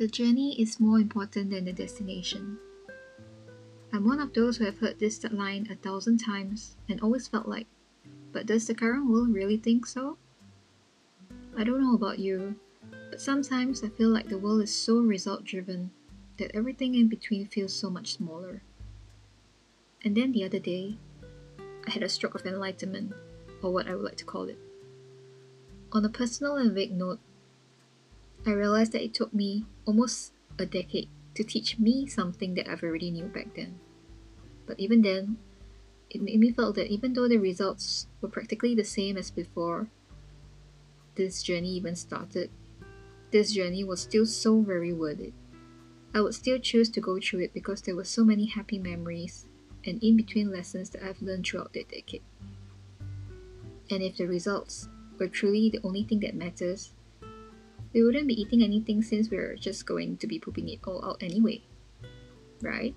The journey is more important than the destination. I'm one of those who have heard this line a thousand times and always felt like, but does the current world really think so? I don't know about you, but sometimes I feel like the world is so result driven that everything in between feels so much smaller. And then the other day, I had a stroke of enlightenment, or what I would like to call it. On a personal and vague note, I realized that it took me almost a decade to teach me something that I've already knew back then. But even then, it made me feel that even though the results were practically the same as before this journey even started, this journey was still so very worth it. I would still choose to go through it because there were so many happy memories and in between lessons that I've learned throughout the decade. And if the results were truly the only thing that matters, we wouldn't be eating anything since we're just going to be pooping it all out anyway. Right?